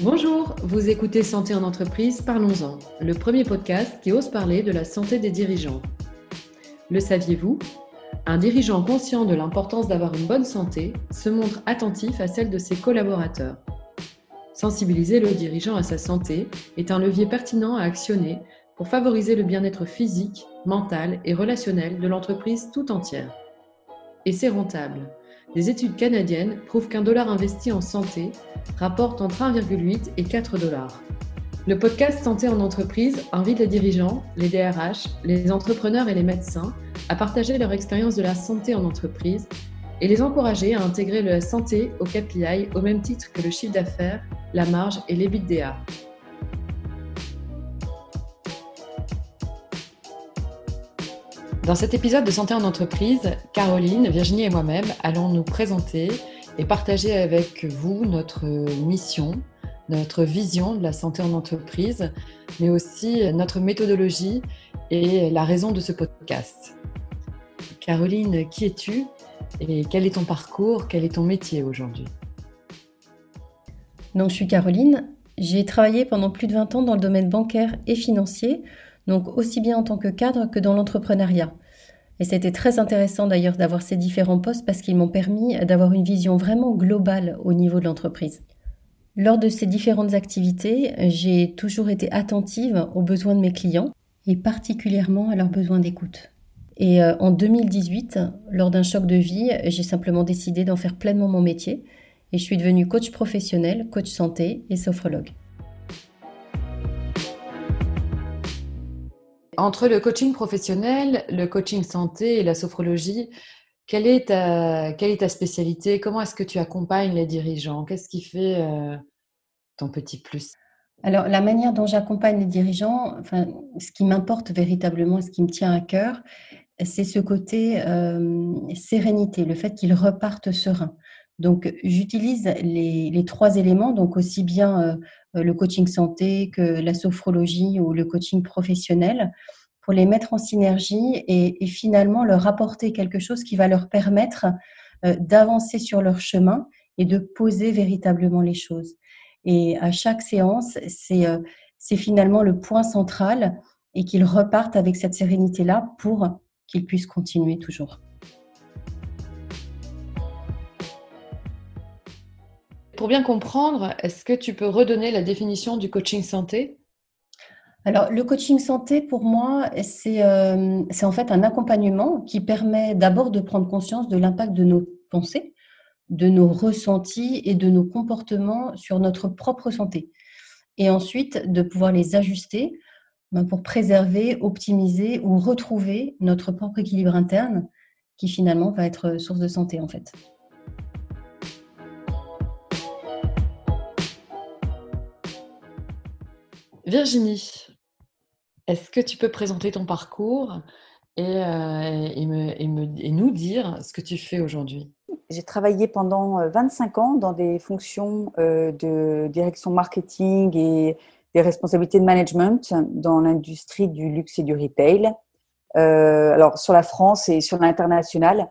Bonjour, vous écoutez Santé en entreprise, parlons-en, le premier podcast qui ose parler de la santé des dirigeants. Le saviez-vous? Un dirigeant conscient de l'importance d'avoir une bonne santé se montre attentif à celle de ses collaborateurs. Sensibiliser le dirigeant à sa santé est un levier pertinent à actionner pour favoriser le bien-être physique, mental et relationnel de l'entreprise tout entière. Et c'est rentable. Des études canadiennes prouvent qu'un dollar investi en santé rapporte entre 1,8 et 4 dollars. Le podcast Santé en entreprise invite les dirigeants, les DRH, les entrepreneurs et les médecins à partager leur expérience de la santé en entreprise et les encourager à intégrer la santé au KPI au même titre que le chiffre d'affaires, la marge et l'EBITDA. Dans cet épisode de Santé en entreprise, Caroline, Virginie et moi-même allons nous présenter et partager avec vous notre mission, notre vision de la santé en entreprise, mais aussi notre méthodologie et la raison de ce podcast. Caroline, qui es-tu et quel est ton parcours, quel est ton métier aujourd'hui? Donc je suis Caroline, j'ai travaillé pendant plus de 20 ans dans le domaine bancaire et financier donc aussi bien en tant que cadre que dans l'entrepreneuriat. Et c'était très intéressant d'ailleurs d'avoir ces différents postes parce qu'ils m'ont permis d'avoir une vision vraiment globale au niveau de l'entreprise. Lors de ces différentes activités, j'ai toujours été attentive aux besoins de mes clients et particulièrement à leurs besoins d'écoute. Et euh, en 2018, lors d'un choc de vie, j'ai simplement décidé d'en faire pleinement mon métier et je suis devenue coach professionnel, coach santé et sophrologue. Entre le coaching professionnel, le coaching santé et la sophrologie, quelle est ta, spécialité? Comment est-ce que tu accompagnes les dirigeants? Qu'est-ce qui fait euh, ton petit plus? Alors, la manière dont j'accompagne les dirigeants, ce qui m'importe véritablement, ce qui me tient à cœur, c'est ce côté euh, sérénité, le fait qu'ils repartent sereins. Donc, j'utilise les, trois éléments, donc aussi bien euh, le coaching santé, que la sophrologie ou le coaching professionnel, pour les mettre en synergie et, finalement leur apporter quelque chose qui va leur permettre euh, d'avancer sur leur chemin et de poser véritablement les choses. Et à chaque séance, euh, c'est finalement le point central et qu'ils repartent avec cette sérénité-là pour qu'ils puissent continuer toujours. Pour bien comprendre, est-ce que tu peux redonner la définition du coaching santé? Alors, le coaching santé, pour moi, euh, c'est en fait un accompagnement qui permet d'abord de prendre conscience de l'impact de nos pensées, de nos ressentis et de nos comportements sur notre propre santé. Et ensuite, de pouvoir les ajuster ben, pour préserver, optimiser ou retrouver notre propre équilibre interne qui finalement va être source de santé en fait. Virginie, est-ce que tu peux présenter ton parcours et, euh, nous dire ce que tu fais aujourd'hui? J'ai travaillé pendant 25 euh, ans dans des fonctions euh, de direction marketing et des responsabilités de management dans l'industrie du luxe et du retail. alors sur la France et sur l'international,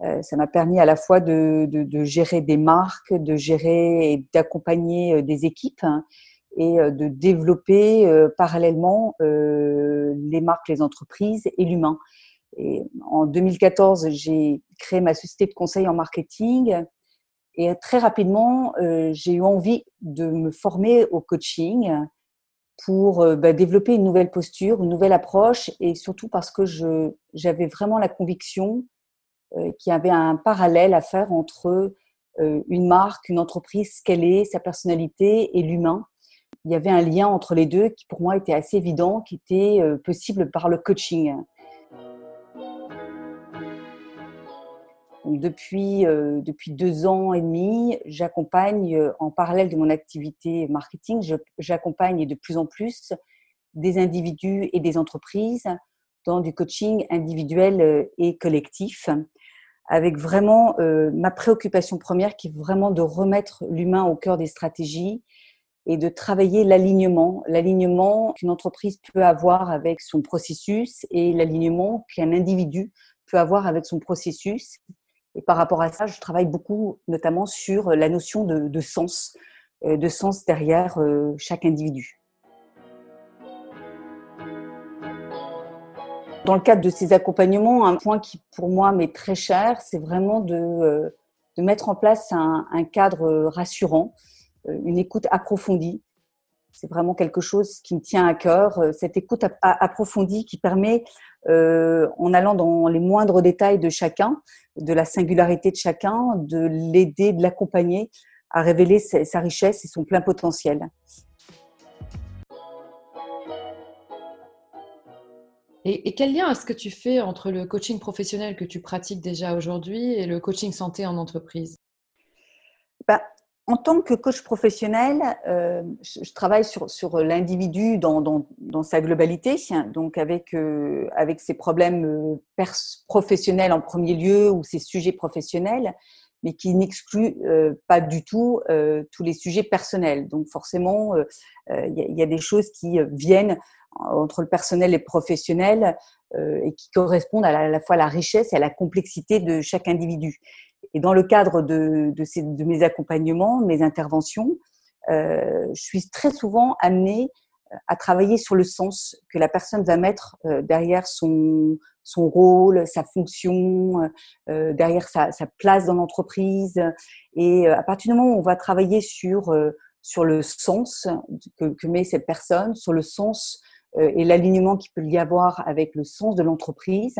ça m'a permis à la fois de, de, gérer des marques, de gérer et d'accompagner des équipes et euh, de développer euh, parallèlement euh, les marques, les entreprises et l'humain. En 2014, j'ai créé ma société de conseil en marketing et très rapidement, j'ai eu envie de me former au coaching pour bah, développer une nouvelle posture, une nouvelle approche et surtout parce que j'avais vraiment la conviction qu'il y avait un parallèle à faire entre une marque, une entreprise, ce qu'elle est, sa personnalité et l'humain il y avait un lien entre les deux qui pour moi était assez évident, qui était euh, possible par le coaching. depuis, euh, depuis deux ans et demi, j'accompagne euh, en parallèle de mon activité marketing, j'accompagne de plus en plus des individus et des entreprises dans du coaching individuel et collectif, avec vraiment ma préoccupation première qui est vraiment de remettre l'humain au cœur des stratégies et de travailler l'alignement, l'alignement qu'une entreprise peut avoir avec son processus et l'alignement qu'un individu peut avoir avec son processus. Et par rapport à ça, je travaille beaucoup notamment sur la notion de, sens. de sens derrière chaque individu. Dans le cadre de ces accompagnements, un point qui pour moi m'est très cher, c'est vraiment de, de, mettre en place un cadre rassurant, une écoute approfondie, c'est vraiment quelque chose qui me tient à cœur, euh, cette écoute approfondie qui permet, euh, en allant dans les moindres détails de chacun, de la singularité de chacun, de l'aider, de l'accompagner à révéler sa richesse et son plein potentiel. Et, quel lien est-ce que tu fais entre le coaching professionnel que tu pratiques déjà aujourd'hui et le coaching santé en entreprise? Bah, en tant que coach professionnel, euh, je, travaille sur, l'individu dans, sa globalité, donc avec, euh, avec ses problèmes euh, professionnels en premier lieu ou ses sujets professionnels, mais qui n'exclut pas du tout tous les sujets personnels. Donc forcément, il y, a des choses qui viennent entre le personnel et le professionnel et qui correspondent à la fois à la richesse et à la complexité de chaque individu. Et dans le cadre de, de, ces, de mes accompagnements, mes interventions, euh, je suis très souvent amenée euh, à travailler sur le sens que la personne va mettre euh, derrière son, son rôle, sa fonction, derrière sa, sa, place dans l'entreprise. Et à partir du moment où on va travailler sur, sur le sens que, que, met cette personne, sur le sens et l'alignement qu'il peut y avoir avec le sens de l'entreprise,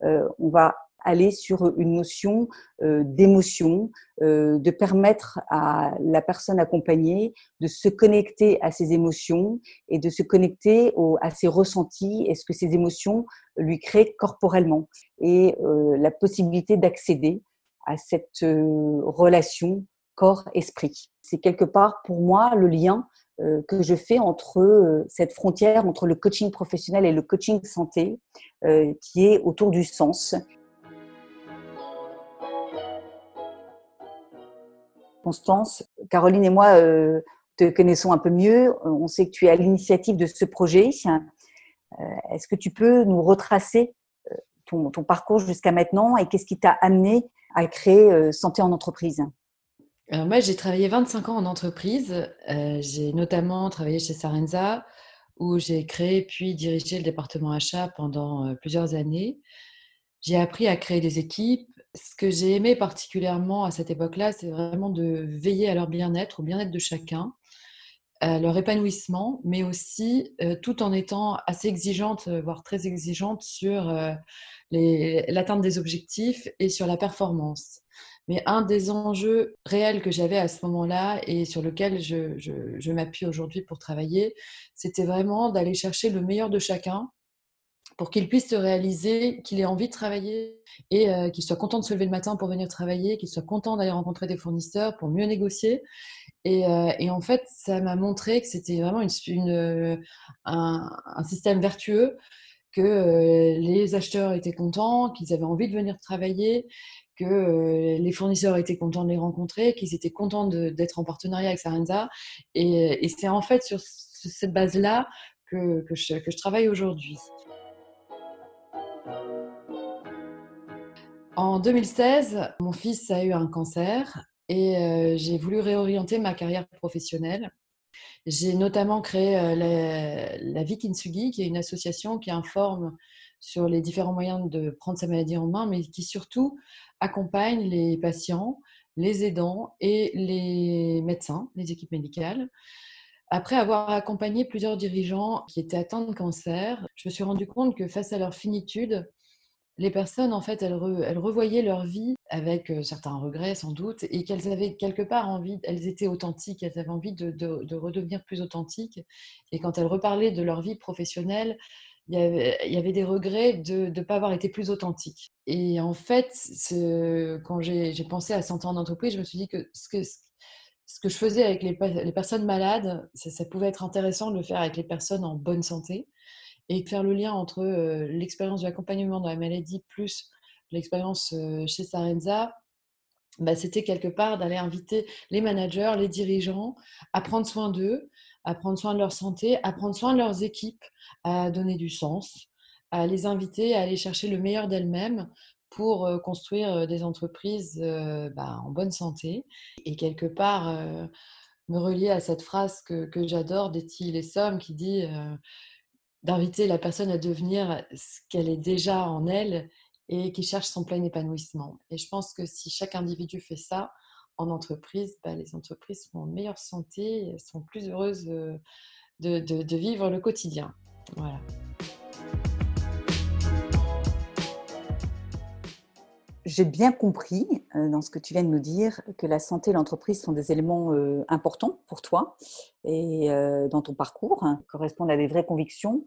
on va aller sur une notion euh, d'émotion, euh, de permettre à la personne accompagnée de se connecter à ses émotions et de se connecter à ses ressentis et ce que ces émotions lui créent corporellement et euh, la possibilité d'accéder à cette relation corps-esprit. C'est quelque part pour moi le lien que je fais entre cette frontière entre le coaching professionnel et le coaching santé qui est autour du sens Constance, Caroline et moi euh, te connaissons un peu mieux. On sait que tu es à l'initiative de ce projet. Euh, est-ce que tu peux nous retracer euh, ton, parcours jusqu'à maintenant et qu'est-ce qui t'a amené à créer Santé en entreprise? Moi, j'ai travaillé 25 ans en entreprise. j'ai notamment travaillé chez Sarenza où j'ai créé puis dirigé le département achat pendant plusieurs années. J'ai appris à créer des équipes, ce que j'ai aimé particulièrement à cette époque-là, c'est vraiment de veiller à leur bien-être, au bien-être de chacun, à leur épanouissement, mais aussi euh, tout en étant assez exigeante, euh, voire très exigeante sur euh, l'atteinte des objectifs et sur la performance. Mais un des enjeux réels que j'avais à ce moment-là et sur lequel je, je m'appuie aujourd'hui pour travailler, c'était vraiment d'aller chercher le meilleur de chacun pour qu'il puisse se réaliser, qu'il ait envie de travailler et euh, qu'il soit content de se lever le matin pour venir travailler, qu'il soit content d'aller rencontrer des fournisseurs pour mieux négocier. Et, euh, en fait, ça m'a montré que c'était vraiment une, une, un, système vertueux, que euh, les acheteurs étaient contents, qu'ils avaient envie de venir travailler, que les fournisseurs étaient contents de les rencontrer, qu'ils étaient contents d'être en partenariat avec Sarenza. Et, c'est en fait sur cette base-là que, que je travaille aujourd'hui. En 2016, mon fils a eu un cancer et euh, j'ai voulu réorienter ma carrière professionnelle. J'ai notamment créé euh, la, la qui est une association qui informe sur les différents moyens de prendre sa maladie en main, mais qui surtout accompagne les patients, les aidants et les médecins, les équipes médicales. Après avoir accompagné plusieurs dirigeants qui étaient atteints de cancer, je me suis rendu compte que face à leur finitude, les personnes, en fait, elles, revoyaient leur vie avec certains regrets sans doute, et qu'elles avaient quelque part envie, elles étaient authentiques, elles avaient envie de, redevenir plus authentiques. Et quand elles reparlaient de leur vie professionnelle, il y avait, des regrets de ne pas avoir été plus authentique. Et en fait, quand j'ai pensé à santé en entreprise, je me suis dit que ce que, ce que je faisais avec les, personnes malades, ça, pouvait être intéressant de le faire avec les personnes en bonne santé et faire le lien entre l'expérience de l'accompagnement dans la maladie plus l'expérience chez Sarenza, bah, c'était quelque part d'aller inviter les managers, les dirigeants à prendre soin d'eux, à prendre soin de leur santé, à prendre soin de leurs équipes, à donner du sens, à les inviter à aller chercher le meilleur d'elles-mêmes pour construire des entreprises bah, en bonne santé. Et quelque part, me relier à cette phrase que, j'adore d'Etty Somme qui dit d'inviter la personne à devenir ce qu'elle est déjà en elle et qui cherche son plein épanouissement. Et je pense que si chaque individu fait ça en entreprise, bah, les entreprises sont en meilleure santé, et sont plus heureuses de, de, de vivre le quotidien. Voilà. J'ai bien compris euh, dans ce que tu viens de nous dire que la santé et l'entreprise sont des éléments euh, importants pour toi et euh, dans ton parcours, hein, correspondent à des vraies convictions.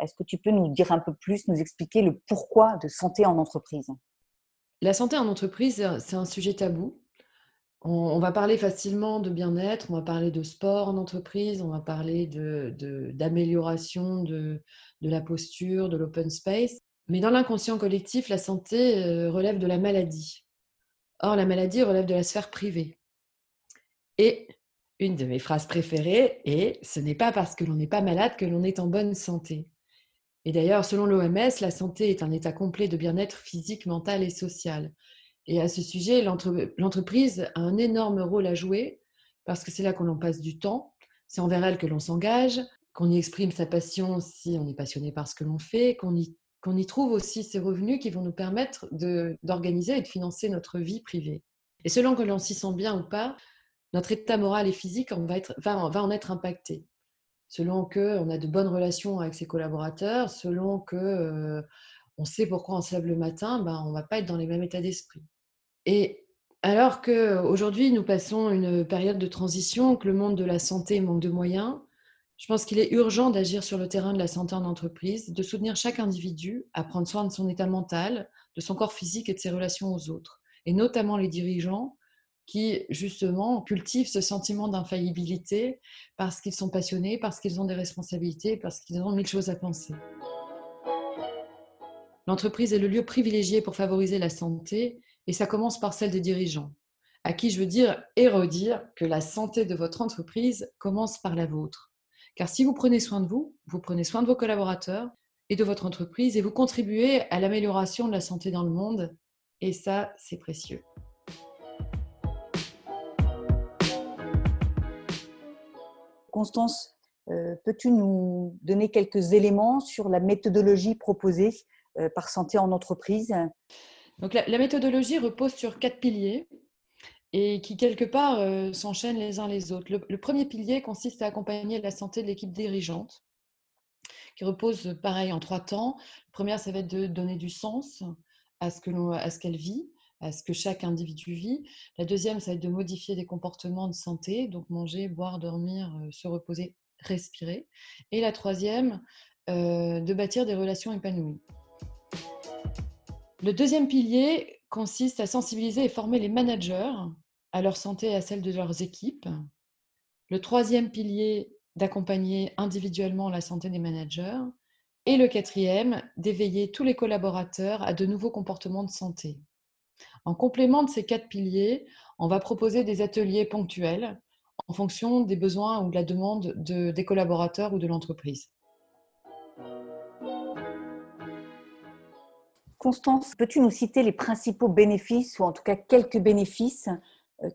Est-ce que tu peux nous dire un peu plus, nous expliquer le pourquoi de santé en entreprise? La santé en entreprise, c'est un sujet tabou. On, va parler facilement de bien-être, on va parler de sport en entreprise, on va parler d'amélioration de, de la posture, de l'open space. Mais dans l'inconscient collectif, la santé euh, relève de la maladie. Or, la maladie relève de la sphère privée. Et une de mes phrases préférées est Ce n'est pas parce que l'on n'est pas malade que l'on est en bonne santé. Et d'ailleurs, selon l'OMS, la santé est un état complet de bien-être physique, mental et social. Et à ce sujet, l'entreprise a un énorme rôle à jouer parce que c'est là qu'on en passe du temps, c'est envers elle que l'on s'engage, qu'on y exprime sa passion si on est passionné par ce que l'on fait, qu'on y qu'on y trouve aussi ces revenus qui vont nous permettre d'organiser et de financer notre vie privée. Et selon que l'on s'y sent bien ou pas, notre état moral et physique va, être, va, en être impacté. Selon qu'on a de bonnes relations avec ses collaborateurs, selon que euh, on sait pourquoi on se lève le matin, ben, on ne va pas être dans les mêmes états d'esprit. Et alors qu'aujourd'hui, nous passons une période de transition, que le monde de la santé manque de moyens, je pense qu'il est urgent d'agir sur le terrain de la santé en entreprise, de soutenir chaque individu à prendre soin de son état mental, de son corps physique et de ses relations aux autres, et notamment les dirigeants qui, justement, cultivent ce sentiment d'infaillibilité parce qu'ils sont passionnés, parce qu'ils ont des responsabilités, parce qu'ils ont mille choses à penser. L'entreprise est le lieu privilégié pour favoriser la santé et ça commence par celle des dirigeants, à qui je veux dire et redire que la santé de votre entreprise commence par la vôtre. Car si vous prenez soin de vous, vous prenez soin de vos collaborateurs et de votre entreprise et vous contribuez à l'amélioration de la santé dans le monde. Et ça, c'est précieux. Constance, euh, peux-tu nous donner quelques éléments sur la méthodologie proposée euh, par Santé en entreprise? Donc, la, méthodologie repose sur quatre piliers et qui, quelque part, euh, s'enchaînent les uns les autres. Le, premier pilier consiste à accompagner la santé de l'équipe dirigeante, qui repose, pareil, en trois temps. La première, ça va être de donner du sens à ce qu'elle vit, à ce que chaque individu vit. La deuxième, ça va être de modifier des comportements de santé, donc manger, boire, dormir, euh, se reposer, respirer. Et la troisième, euh, de bâtir des relations épanouies. Le deuxième pilier consiste à sensibiliser et former les managers à leur santé et à celle de leurs équipes. Le troisième pilier, d'accompagner individuellement la santé des managers. Et le quatrième, d'éveiller tous les collaborateurs à de nouveaux comportements de santé. En complément de ces quatre piliers, on va proposer des ateliers ponctuels en fonction des besoins ou de la demande de, des collaborateurs ou de l'entreprise. Constance, peux-tu nous citer les principaux bénéfices, ou en tout cas quelques bénéfices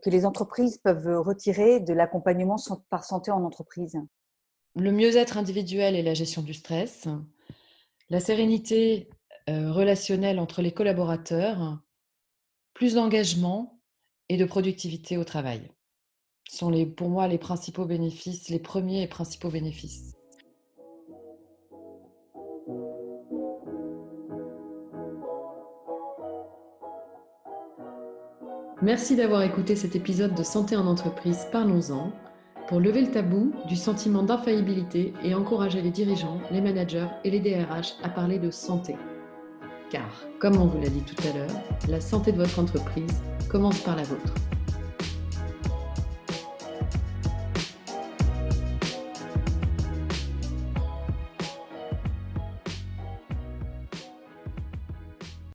que les entreprises peuvent retirer de l'accompagnement par santé en entreprise Le mieux-être individuel et la gestion du stress, la sérénité euh, relationnelle entre les collaborateurs, plus d'engagement et de productivité au travail. Sont les, pour moi les principaux bénéfices, les premiers et principaux bénéfices. Merci d'avoir écouté cet épisode de Santé en entreprise, parlons-en, pour lever le tabou du sentiment d'infaillibilité et encourager les dirigeants, les managers et les DRH à parler de santé. Car, comme on vous l'a dit tout à l'heure, la santé de votre entreprise commence par la vôtre.